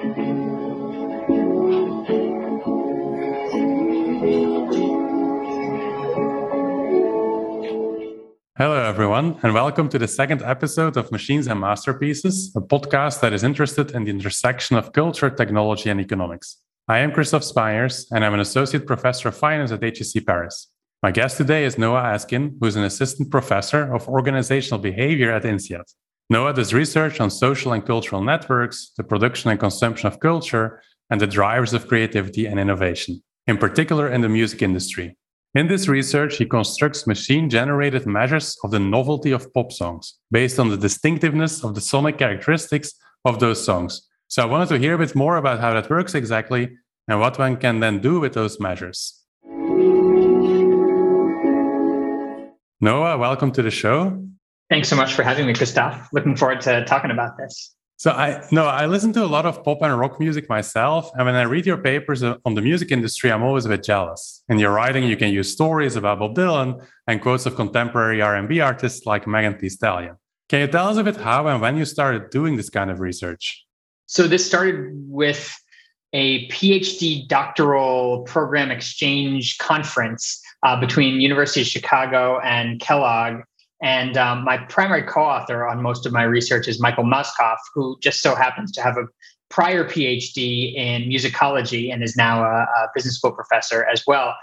Hello, everyone, and welcome to the second episode of Machines and Masterpieces, a podcast that is interested in the intersection of culture, technology, and economics. I am Christoph Spaenjers, and I'm an associate professor of finance at HEC Paris. My guest today is Noah Askin, who is an assistant professor of organizational behavior at INSEAD. Noah does research on social and cultural networks, the production and consumption of culture, and the drivers of creativity and innovation, in particular in the music industry. In this research, he constructs machine generated measures of the novelty of pop songs based on the distinctiveness of the sonic characteristics of those songs. So I wanted to hear a bit more about how that works exactly and what one can then do with those measures. Noah, welcome to the show. Thanks so much for having me, Christoph. Looking forward to talking about this. So I no, I listen to a lot of pop and rock music myself, and when I read your papers on the music industry, I'm always a bit jealous. In your writing, you can use stories about Bob Dylan and quotes of contemporary R&B artists like Megan Thee Stallion. Can you tell us a bit how and when you started doing this kind of research? So this started with a PhD doctoral program exchange conference uh, between University of Chicago and Kellogg and um, my primary co author on most of my research is Michael Mauskapf, who just so happens to have a prior PhD in musicology and is now a, a, business school professor as well.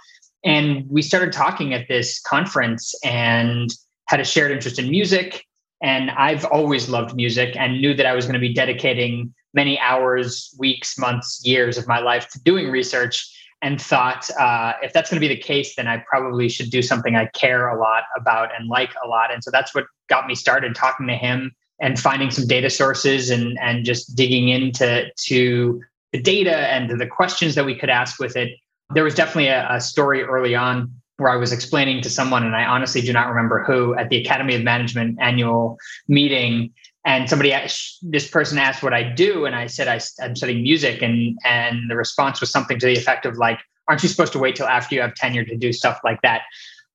And we started talking at this conference and had a shared interest in music. And I've always loved music and knew that I was going to be dedicating many hours, weeks, months, years of my life to doing research and thought uh, if that's going to be the case then i probably should do something i care a lot about and like a lot. And so that's what got me started talking to him and finding some data sources and and just digging into to the data and to the questions that we could ask with it. There was definitely a, a story early on where I was explaining to someone, and I honestly do not remember who, at the Academy of Management annual meeting, and somebody asked, this person asked what i do and i said I, am studying music. And and the response was something to the effect of like aren't you supposed to wait till after you have tenure to do stuff like that?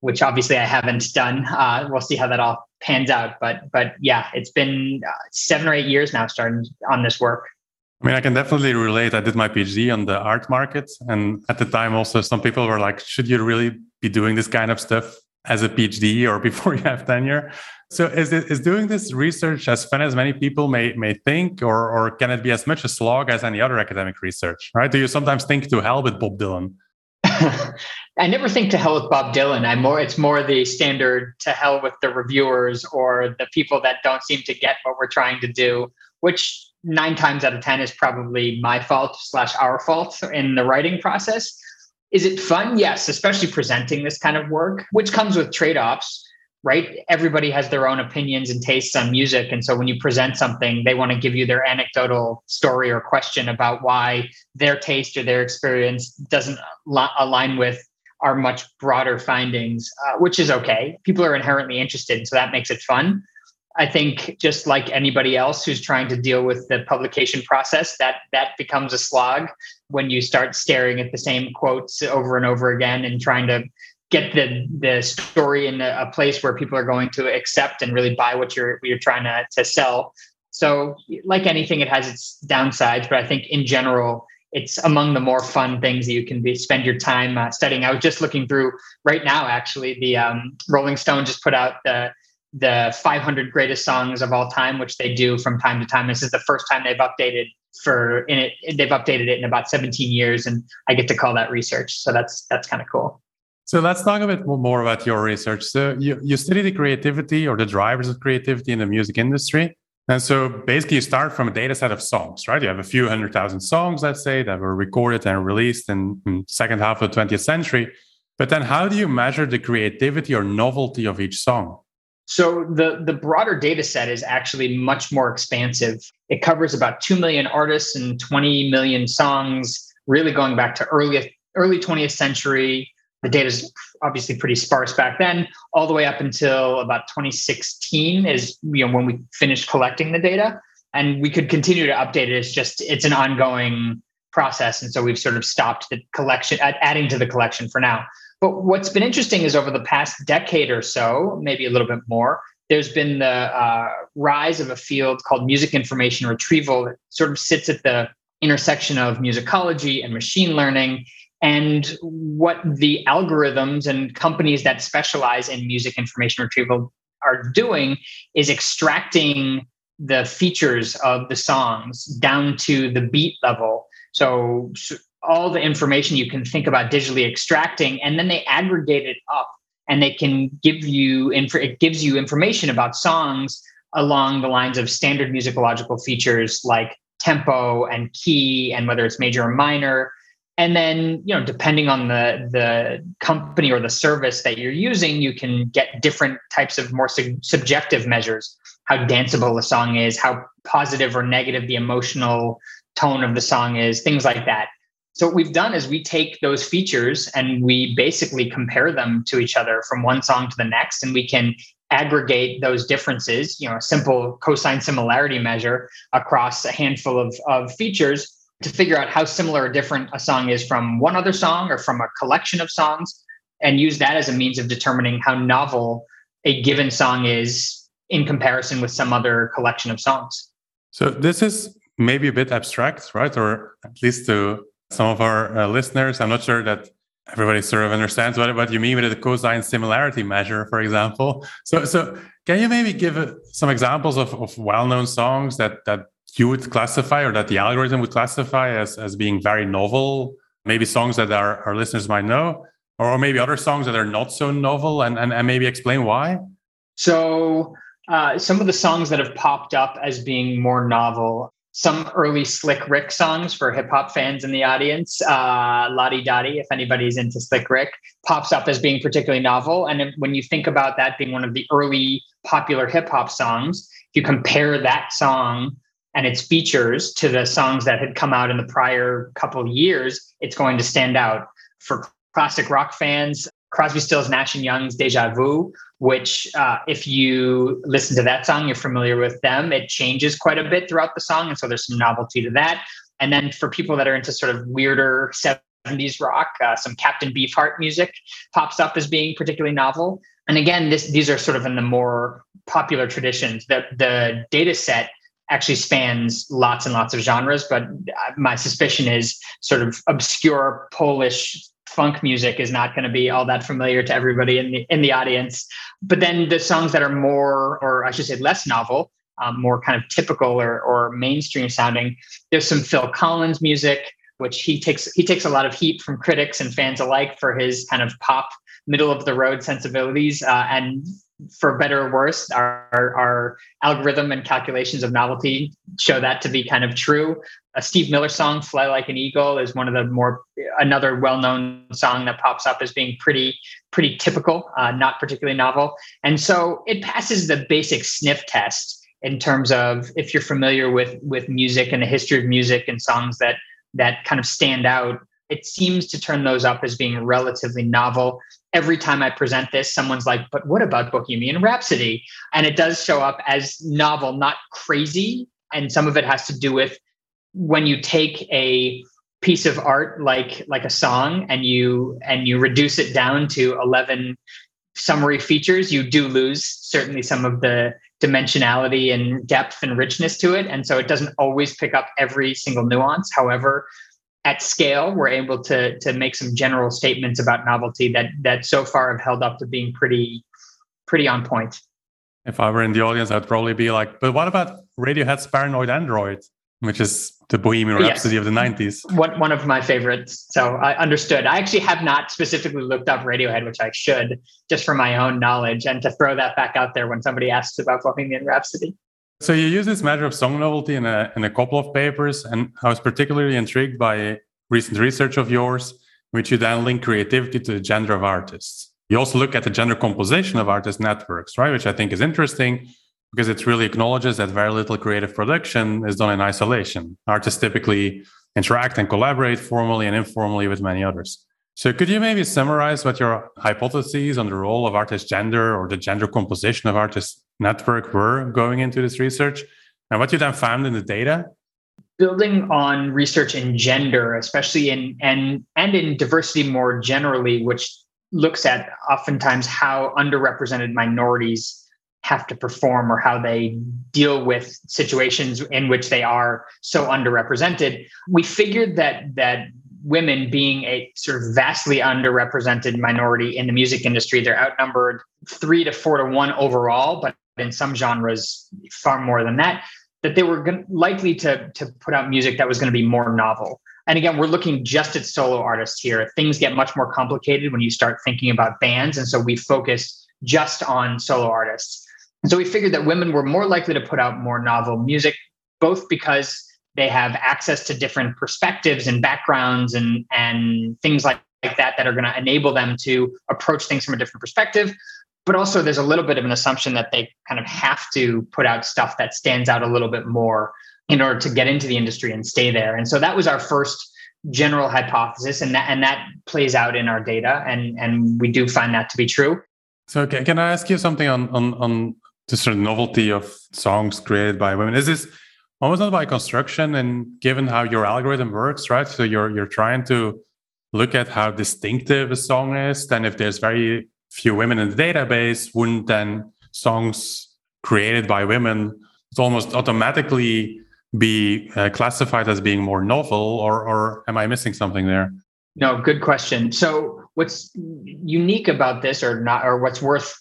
Which obviously i haven't done. Uh, we'll see how that all pans out. But but yeah it's been uh, seven or eight years now starting on this work. I mean, I can definitely relate. I did my PhD on the art market. And at the time, also, some people were like, should you really be doing this kind of stuff as a PhD or before you have tenure? So is it, is doing this research as fun as many people may may think, or or can it be as much a slog as any other academic research? Right? Do you sometimes think to hell with Bob Dylan? I never think to hell with Bob Dylan. I'm more it's more the standard to hell with the reviewers or the people that don't seem to get what we're trying to do, which nine times out of ten is probably my fault slash our fault in the writing process. Is it fun? Yes, especially presenting this kind of work, which comes with trade-offs right? Everybody has their own opinions and tastes on music. And so when you present something, they want to give you their anecdotal story or question about why their taste or their experience doesn't align with our much broader findings, uh, which is okay. People are inherently interested. So that makes it fun. I think just like anybody else who's trying to deal with the publication process, that that becomes a slog when you start staring at the same quotes over and over again and trying to get the the story in a, place where people are going to accept and really buy what you're you're trying to, to sell. So, like anything, it has its downsides, but I think in general, it's among the more fun things that you can be spend your time uh, studying. I was just looking through right now, actually, the um, Rolling Stone just put out the the 500 greatest songs of all time, which they do from time to time. This is the first time they've updated for in it. They've updated it in about 17 years, and I get to call that research. So that's that's kind of cool. So let's talk a bit more about your research. So you, you study the creativity or the drivers of creativity in the music industry. And so basically you start from a data set of songs, right? You have a few hundred thousand songs, let's say, that were recorded and released in, in second half of the 20th century. But then how do you measure the creativity or novelty of each song? So the the broader data set is actually much more expansive. It covers about 2 million artists and 20 million songs, really going back to early early 20th century the data is obviously pretty sparse back then, all the way up until about 2016 is you know when we finished collecting the data, and we could continue to update it. It's just it's an ongoing process, and so we've sort of stopped the collection, adding to the collection for now. But what's been interesting is over the past decade or so, maybe a little bit more, there's been the uh, rise of a field called music information retrieval that sort of sits at the intersection of musicology and machine learning and what the algorithms and companies that specialize in music information retrieval are doing is extracting the features of the songs down to the beat level. So, all the information you can think about digitally extracting, and then they aggregate it up and they can give you info it gives you information about songs along the lines of standard musicological features like tempo and key and whether it's major or minor. And then you know depending on the the company or the service that you're using you can get different types of more su- subjective measures. How danceable a song is how positive or negative the emotional tone of the song is things like that so what we've done is we take those features and we basically compare them to each other from one song to the next and we can aggregate those differences you know a simple cosine similarity measure across a handful of, of features to figure out how similar or different a song is from one other song or from a collection of songs and use that as a means of determining how novel a given song is in comparison with some other collection of songs. So this is maybe a bit abstract, right? Or at least to some of our uh, listeners, I'm not sure that everybody sort of understands what, what you mean with the cosine similarity measure, for example. So, so can you maybe give uh, some examples of, of well-known songs that that you would classify or that the algorithm would classify as, as being very novel, maybe songs that our, our listeners might know, or maybe other songs that are not so novel and, and, and maybe explain why? So uh, some of the songs that have popped up as being more novel, some early Slick Rick songs for hip hop fans in the audience, uh, La Di Da Di, if anybody's into Slick Rick, pops up as being particularly novel. And when you think about that being one of the early popular hip hop songs, if you compare that song and its features to the songs that had come out in the prior couple years, it's going to stand out. For classic rock fans, Crosby, Stills, Nash and Young's "Deja Vu," which, uh, if you listen to that song, you're familiar with them. It changes quite a bit throughout the song, and so there's some novelty to that. And then for people that are into sort of weirder 70s rock, uh, some Captain Beefheart music pops up as being particularly novel. And again, this these are sort of in the more popular traditions. The the data set actually spans lots and lots of genres, but my suspicion is sort of obscure Polish funk music is not going to be all that familiar to everybody in the in the audience. But then the songs that are more, or I should say, less novel, um, more kind of typical or, or mainstream sounding. There's some Phil Collins music, which he takes he takes a lot of heat from critics and fans alike for his kind of pop middle of the road sensibilities. Uh, and for better or worse, our, our, our, algorithm and calculations of novelty show that to be kind of true. A Steve Miller song, "Fly Like an Eagle," is one of the more another well-known song that pops up as being pretty pretty typical, uh, not particularly novel, and so it passes the basic sniff test in terms of if you're familiar with with music and the history of music and songs that that kind of stand out it seems to turn those up as being relatively novel. Every time I present this, someone's like, but what about Bohemian Rhapsody? And it does show up as novel, not crazy. And some of it has to do with when you take a piece of art like like a song and you and you reduce it down to 11 summary features you do lose certainly some of the dimensionality and depth and richness to it and so it doesn't always pick up every single nuance however at scale, we're able to to make some general statements about novelty that that so far have held up to being pretty pretty on point. If I were in the audience, I'd probably be like, "But what about Radiohead's Paranoid Android?" Which is the Bohemian Rhapsody yes. of the '90s. One one of my favorites. So I understood. I actually have not specifically looked up Radiohead, which I should, just for my own knowledge, and to throw that back out there when somebody asks about Bohemian Rhapsody. So you use this measure of song novelty in a, in a couple of papers, and I was particularly intrigued by recent research of yours, which you then link creativity to the gender of artists. You also look at the gender composition of artist networks, right? Which I think is interesting because it really acknowledges that very little creative production is done in isolation. Artists typically interact and collaborate formally and informally with many others. So, could you maybe summarize what your hypotheses on the role of artist gender or the gender composition of artist network were going into this research and what you then found in the data? Building on research in gender, especially in and and in diversity more generally, which looks at oftentimes how underrepresented minorities have to perform or how they deal with situations in which they are so underrepresented. We figured that that women being a sort of vastly underrepresented minority in the music industry they're outnumbered 3 to 4 to 1 overall but in some genres far more than that that they were likely to to put out music that was going to be more novel. And again we're looking just at solo artists here. Things get much more complicated when you start thinking about bands and so we focused just on solo artists and so we figured that women were more likely to put out more novel music, both because they have access to different perspectives and backgrounds and, and things like, like that that are going to enable them to approach things from a different perspective. But also, there's a little bit of an assumption that they kind of have to put out stuff that stands out a little bit more in order to get into the industry and stay there. And so that was our first general hypothesis, and that and that plays out in our data, and and we do find that to be true. So, can, can I ask you something on on on the sort of novelty of songs created by women. Is this almost not by construction and given how your algorithm works, right? So you're you're trying to look at how distinctive a song is. Then if there's very few women in the database, wouldn't then songs created by women almost automatically be uh, classified as being more novel or or am I missing something there? No, good question. So what's unique about this or not or what's worth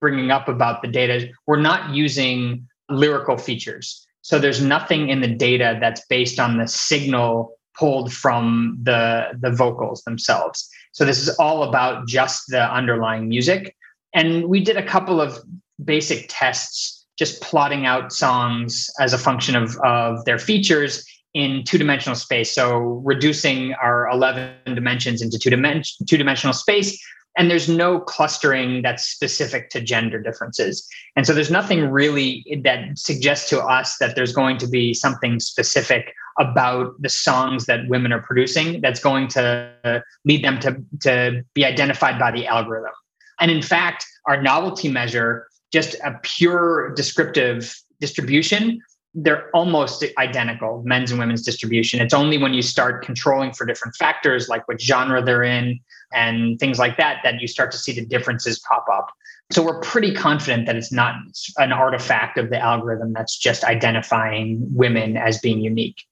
bringing up about the data we're not using lyrical features. So there's nothing in the data that's based on the signal pulled from the, the vocals themselves. So this is all about just the underlying music. And we did a couple of basic tests, just plotting out songs as a function of, of their features in two-dimensional space. So reducing our 11 dimensions into two-dimension, two-dimensional space and there's no clustering that's specific to gender differences. And so there's nothing really that suggests to us that there's going to be something specific about the songs that women are producing that's going to lead them to, to be identified by the algorithm. And in fact our novelty measure just a pure descriptive distribution they're almost identical men's and women's distribution. It's only when you start controlling for different factors like what genre they're in and things like that that you start to see the differences pop up. So we're pretty confident that it's not an artifact of the algorithm that's just identifying women as being unique.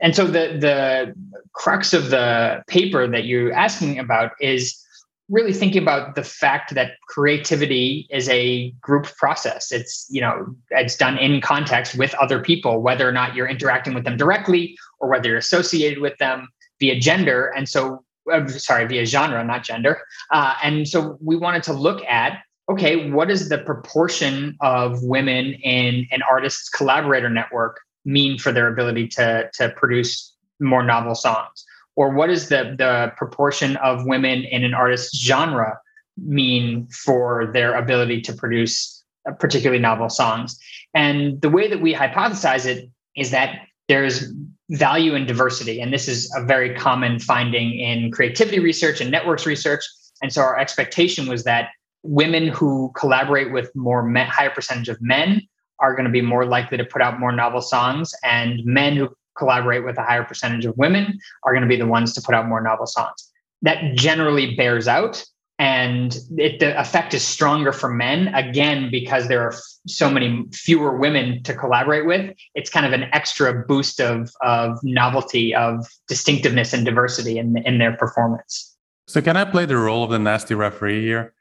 And so the the crux of the paper that you're asking about is really thinking about the fact that creativity is a group process. It's you know it's done in context with other people whether or not you're interacting with them directly or whether you're associated with them via gender. And so uh, sorry via genre not gender. Uh, and so we wanted to look at okay what is the proportion of women in an artist's collaborator network mean for their ability to to produce more novel songs? Or what is the the proportion of women in an artist's genre mean for their ability to produce particularly novel songs? And the way that we hypothesize it is that there's value in diversity and this is a very common finding in creativity research and networks research and so our expectation was that women who collaborate with more men, higher percentage of men are going to be more likely to put out more novel songs and men who collaborate with a higher percentage of women are going to be the ones to put out more novel songs. That generally bears out. And it, the effect is stronger for men, again, because there are f- so many fewer women to collaborate with. It's kind of an extra boost of, of novelty, of distinctiveness and diversity in, in their performance. So, can I play the role of the nasty referee here?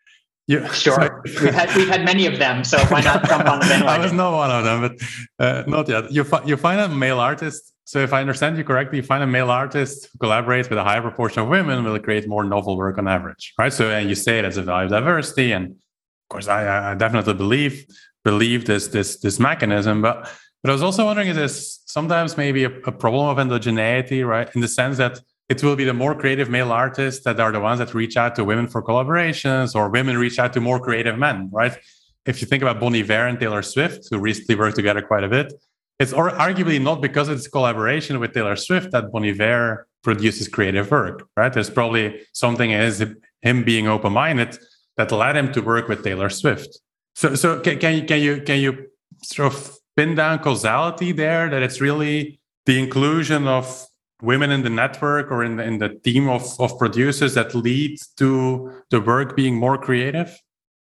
Yeah, sure. we've had we've had many of them, so why not jump on the bandwagon? I was not one of them, but uh, not yet. You fi- you find a male artist so if I understand you correctly, you find a male artist who collaborates with a higher proportion of women will create more novel work on average, right? So and you say it as a value of diversity, and of course I, I definitely believe believe this this this mechanism, but but I was also wondering is this sometimes maybe a, a problem of endogeneity, right? In the sense that it will be the more creative male artists that are the ones that reach out to women for collaborations, or women reach out to more creative men, right? If you think about Bon Iver and Taylor Swift, who recently worked together quite a bit, it's or arguably not because it's collaboration with Taylor Swift that Bon Iver produces creative work, right? There's probably something is him being open-minded that led him to work with Taylor Swift. So, so can, can you can you can you sort of pin down causality there that it's really the inclusion of women in the network or in the, in the team of, of producers that lead to the work being more creative?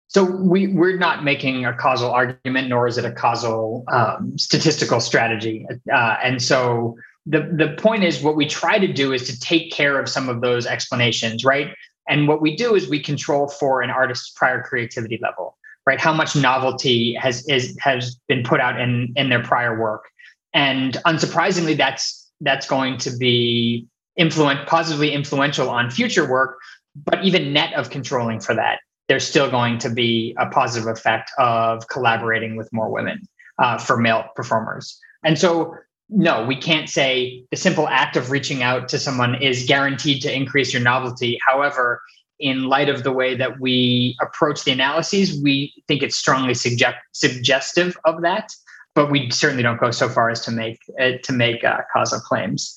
So we we're not making a causal argument, nor is it a causal um, statistical strategy. Uh, and so the the point is, what we try to do is to take care of some of those explanations, right? And what we do is we control for an artist's prior creativity level, right? How much novelty has is has been put out in in their prior work, and unsurprisingly, that's that's going to be influent positively influential on future work. But even net of controlling for that, there's still going to be a positive effect of collaborating with more women uh, for male performers. And so, no, we can't say the simple act of reaching out to someone is guaranteed to increase your novelty. However, in light of the way that we approach the analyses, we think it's strongly suggest- suggestive of that. But we certainly don't go so far as to make uh, to make uh, causal claims.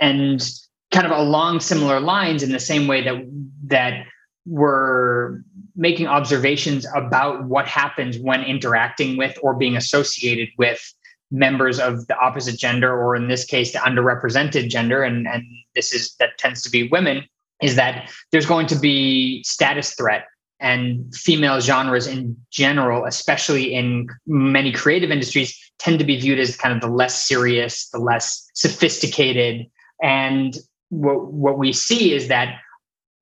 And kind of along similar lines, in the same way that that we're making observations about what happens when interacting with or being associated with members of the opposite gender or in this case the underrepresented gender and, and this is that tends to be women is that there's going to be status threat and female genres in general especially in many creative industries tend to be viewed as kind of the less serious the less sophisticated and what, what we see is that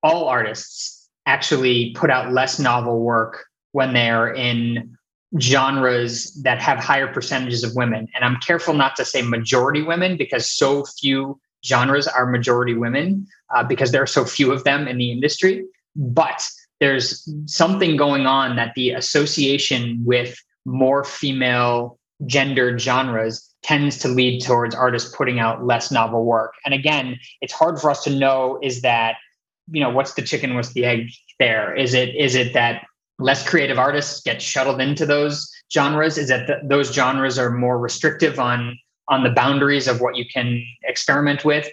all artists actually put out less novel work when they're in genres that have higher percentages of women. And I'm careful not to say majority women because so few genres are majority women uh, because there are so few of them in the industry. But there's something going on that the association with more female gendered genres tends to lead towards artists putting out less novel work. And again, it's hard for us to know is that you know what's the chicken what's the egg there? Is it is it that less creative artists get shuttled into those genres? Is that those genres are more restrictive on on the boundaries of what you can experiment with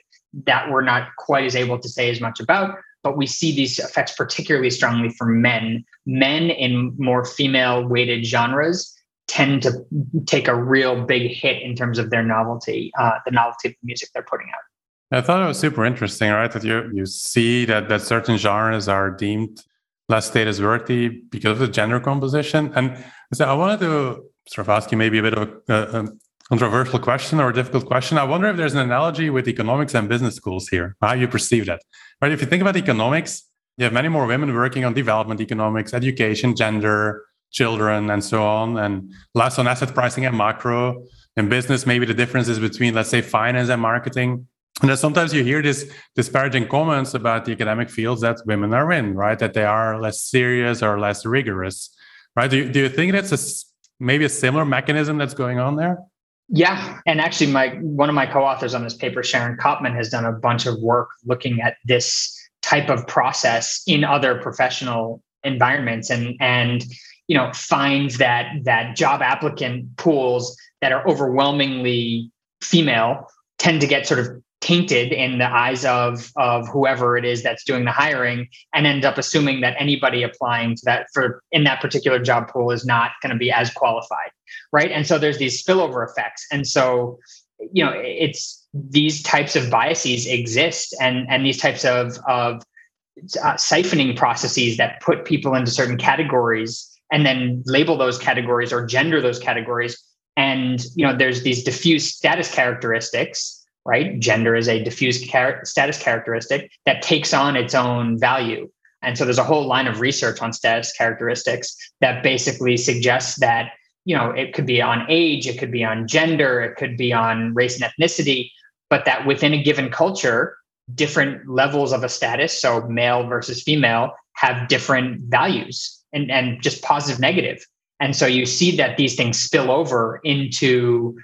that we're not quite as able to say as much about but we see these effects particularly strongly for men men in more female weighted genres tend to take a real big hit in terms of their novelty uh, the novelty of the music they're putting out I thought it was super interesting, right? That you you see that that certain genres are deemed less status worthy because of the gender composition. And so I wanted to sort of ask you maybe a bit of a, a controversial question or a difficult question. I wonder if there's an analogy with economics and business schools here, how you perceive that. Right? If you think about economics, you have many more women working on development economics, education, gender, children, and so on, and less on asset pricing and macro. In business, maybe the difference is between, let's say, finance and marketing and then sometimes you hear this disparaging comments about the academic fields that women are in, right? That they are less serious or less rigorous, right? Do you, do you think that's a, maybe a similar mechanism that's going on there? Yeah, and actually, my one of my co-authors on this paper, Sharon Koppman, has done a bunch of work looking at this type of process in other professional environments, and and you know finds that that job applicant pools that are overwhelmingly female tend to get sort of tainted in the eyes of of whoever it is that's doing the hiring and end up assuming that anybody applying to that for in that particular job pool is not going to be as qualified right and so there's these spillover effects and so you know it's these types of biases exist and and these types of of uh, siphoning processes that put people into certain categories and then label those categories or gender those categories and you know there's these diffuse status characteristics right? Gender is a diffuse char- status characteristic that takes on its own value. And so there's a whole line of research on status characteristics that basically suggests that, you know, it could be on age, it could be on gender, it could be on race and ethnicity, but that within a given culture, different levels of a status, so male versus female, have different values and, and just positive, negative. And so you see that these things spill over into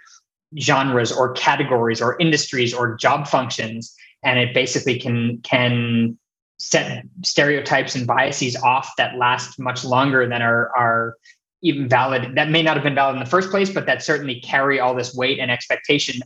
genres or categories or industries or job functions and it basically can can set stereotypes and biases off that last much longer than our, are even valid that may not have been valid in the first place but that certainly carry all this weight and expectation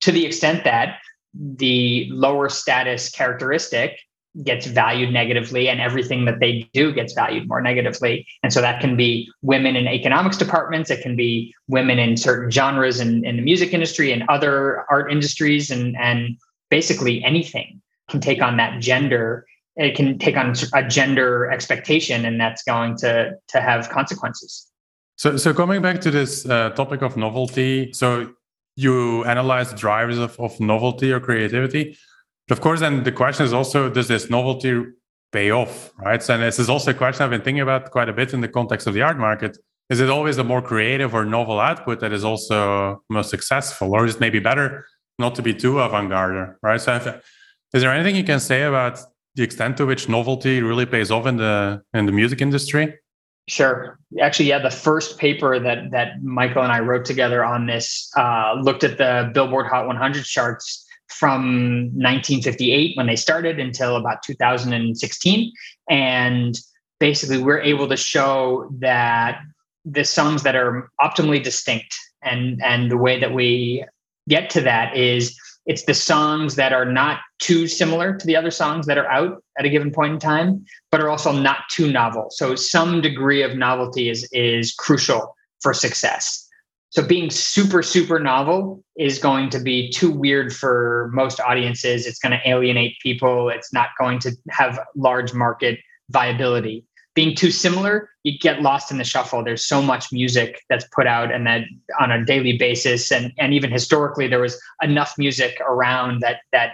to the extent that the lower status characteristic gets valued negatively and everything that they do gets valued more negatively. And so that can be women in economics departments. It can be women in certain genres in, in the music industry and other art industries and and basically anything can take on that gender it can take on a gender expectation and that's going to to have consequences. So so coming back to this uh, topic of novelty so you analyze the drivers of, of novelty or creativity but of course then the question is also does this novelty pay off right? So and this is also a question i've been thinking about quite a bit in the context of the art market. Is it always a more creative or novel output that is also most successful or is it maybe better not to be too avant-garde right? So if, is there anything you can say about the extent to which novelty really pays off in the in the music industry? Sure. Actually, yeah, the first paper that that Michael and I wrote together on this uh, looked at the Billboard Hot 100 charts from 1958 when they started until about 2016, and basically we're able to show that the songs that are optimally distinct and and the way that we get to that is it's the songs that are not too similar to the other songs that are out at a given point in time, but are also not too novel. So some degree of novelty is is crucial for success. So being super super novel is going to be too weird for most audiences. It's going to alienate people. It's not going to have large market viability being too similar, you get lost in the shuffle. There's so much music that's put out and that on a daily basis. And, and even historically, there was enough music around that that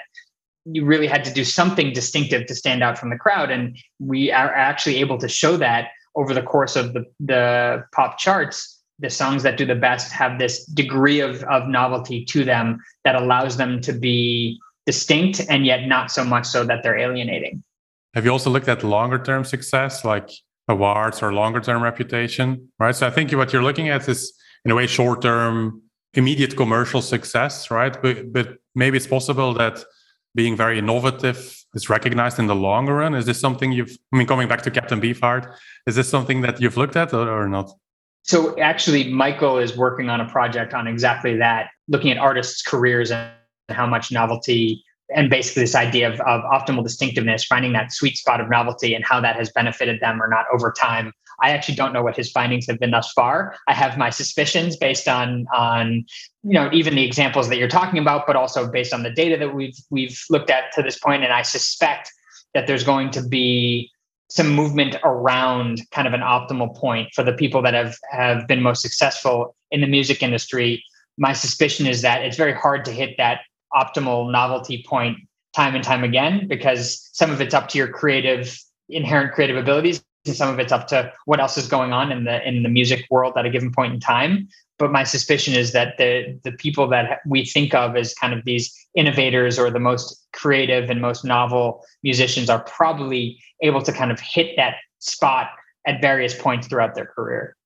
you really had to do something distinctive to stand out from the crowd. And we are actually able to show that over the course of the, the pop charts. The songs that do the best have this degree of, of novelty to them that allows them to be distinct and yet not so much so that they're alienating. Have you also looked at longer term success, like awards or longer term reputation? Right. So I think what you're looking at is, in a way, short term, immediate commercial success, right? But, but maybe it's possible that being very innovative is recognized in the longer run. Is this something you've, I mean, coming back to Captain Beefheart, is this something that you've looked at or, or not? So actually, Michael is working on a project on exactly that, looking at artists' careers and how much novelty and basically this idea of, of optimal distinctiveness, finding that sweet spot of novelty and how that has benefited them or not over time. I actually don't know what his findings have been thus far. I have my suspicions based on on you know even the examples that you're talking about, but also based on the data that we've we've looked at to this point. And I suspect that there's going to be some movement around kind of an optimal point for the people that have have been most successful in the music industry. My suspicion is that it's very hard to hit that optimal novelty point time and time again because some of it's up to your creative inherent creative abilities and some of it's up to what else is going on in the in the music world at a given point in time. But my suspicion is that the the people that we think of as kind of these innovators or the most creative and most novel musicians are probably able to kind of hit that spot at various points throughout their career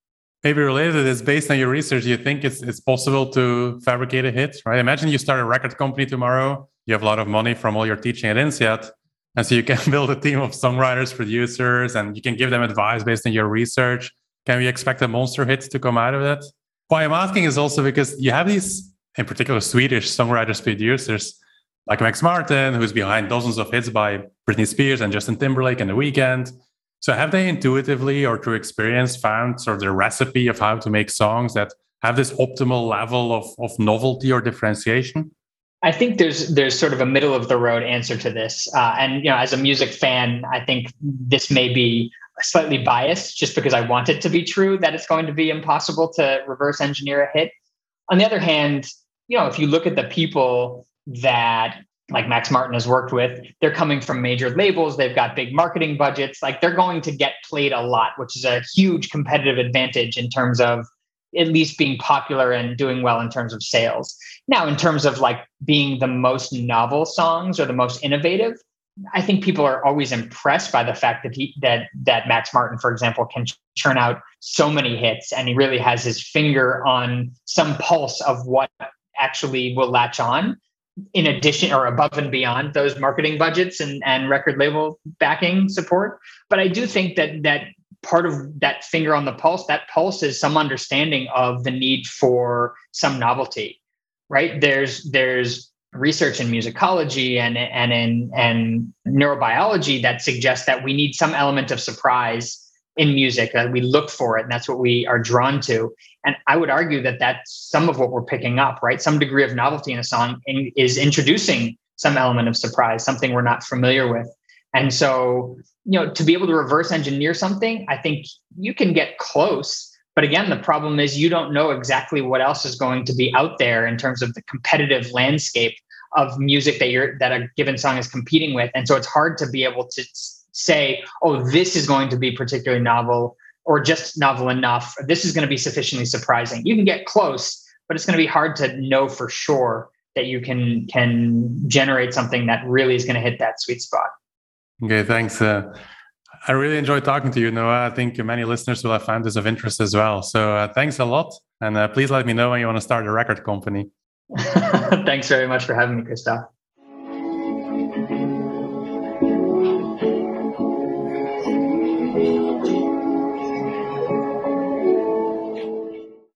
maybe related this based on your research you think it's, it's possible to fabricate a hit right? Imagine you start a record company tomorrow you have a lot of money from all your teaching at INSEAD and so you can build a team of songwriters producers and you can give them advice based on your research. Can we expect a monster hit to come out of that? Why i'm asking is also because you have these in particular swedish songwriters producers like max martin who's behind dozens of hits by britney spears and justin timberlake and the Weeknd so have they intuitively or through experience found sort of the recipe of how to make songs that have this optimal level of, of novelty or differentiation? I think there's there's sort of a middle of the road answer to this, uh, and you know, as a music fan, I think this may be slightly biased, just because I want it to be true that it's going to be impossible to reverse engineer a hit. On the other hand, you know, if you look at the people that like Max Martin has worked with, they're coming from major labels. They've got big marketing budgets. Like they're going to get played a lot, which is a huge competitive advantage in terms of at least being popular and doing well in terms of sales. Now, in terms of like being the most novel songs or the most innovative, I think people are always impressed by the fact that he that that Max Martin, for example, can churn out so many hits, and he really has his finger on some pulse of what actually will latch on in addition or above and beyond those marketing budgets and, and record label backing support. But I do think that that part of that finger on the pulse, that pulse is some understanding of the need for some novelty, right? There's there's research in musicology and and in and neurobiology that suggests that we need some element of surprise in music that we look for it and that's what we are drawn to and i would argue that that's some of what we're picking up right some degree of novelty in a song is introducing some element of surprise something we're not familiar with And so, you know, to be able to reverse engineer something, I think you can get close. But again, the problem is you don't know exactly what else is going to be out there in terms of the competitive landscape of music that you're that a given song is competing with. And so it's hard to be able to say, oh, this is going to be particularly novel or just novel enough. This is going to be sufficiently surprising. You can get close, but it's going to be hard to know for sure that you can can generate something that really is going to hit that sweet spot. Okay, thanks. Uh, I really enjoyed talking to you, Noah. I think many listeners will have found this of interest as well. So uh, thanks a lot, and uh, please let me know when you want to start a record company. thanks very much for having me, Christoph.